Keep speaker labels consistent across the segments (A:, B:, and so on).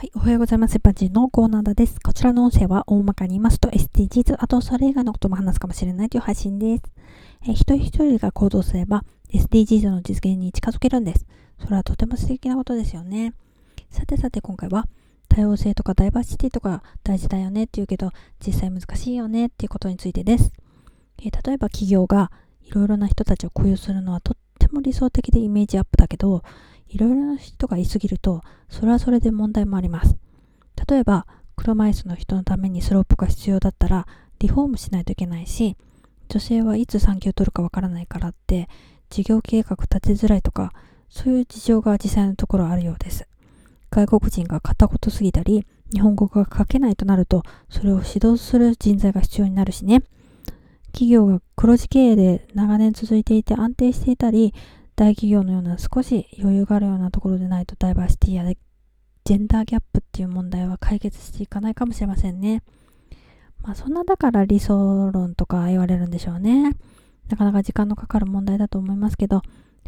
A: はい、おはようございます。パジのコーナーです。こちらの音声は大まかに言いますと SDGs、あとそれ以外のことも話すかもしれないという配信です。え一人一人が行動すれば SDGs の実現に近づけるんです。それはとても素敵なことですよね。さてさて今回は多様性とかダイバーシティとか大事だよねって言うけど実際難しいよねっていうことについてです。え例えば企業がいろいろな人たちを雇用するのはとっても理想的でイメージアップだけどいろいろな人がいすぎると、それはそれで問題もあります。例えば、車椅子の人のためにスロープが必要だったら、リフォームしないといけないし、女性はいつ産休取るかわからないからって、事業計画立てづらいとか、そういう事情が実際のところあるようです。外国人が片言すぎたり、日本語が書けないとなると、それを指導する人材が必要になるしね。企業が黒字経営で長年続いていて安定していたり、大企業のような少し余裕があるようなところでないとダイバーシティやジェンダーギャップっていう問題は解決していかないかもしれませんね。まあそんなだから理想論とか言われるんでしょうね。なかなか時間のかかる問題だと思いますけど、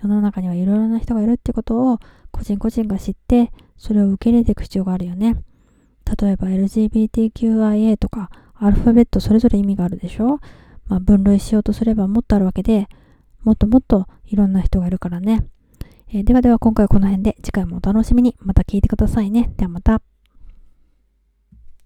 A: 世の中にはいろいろな人がいるってことを個人個人が知って、それを受け入れていく必要があるよね。例えば LGBTQIA とかアルファベットそれぞれ意味があるでしょまあ分類しようとすればもっとあるわけで、もっともっといろんな人がいるからね。えー、ではでは今回はこの辺で次回もお楽しみにまた聞いてくださいね。ではまた。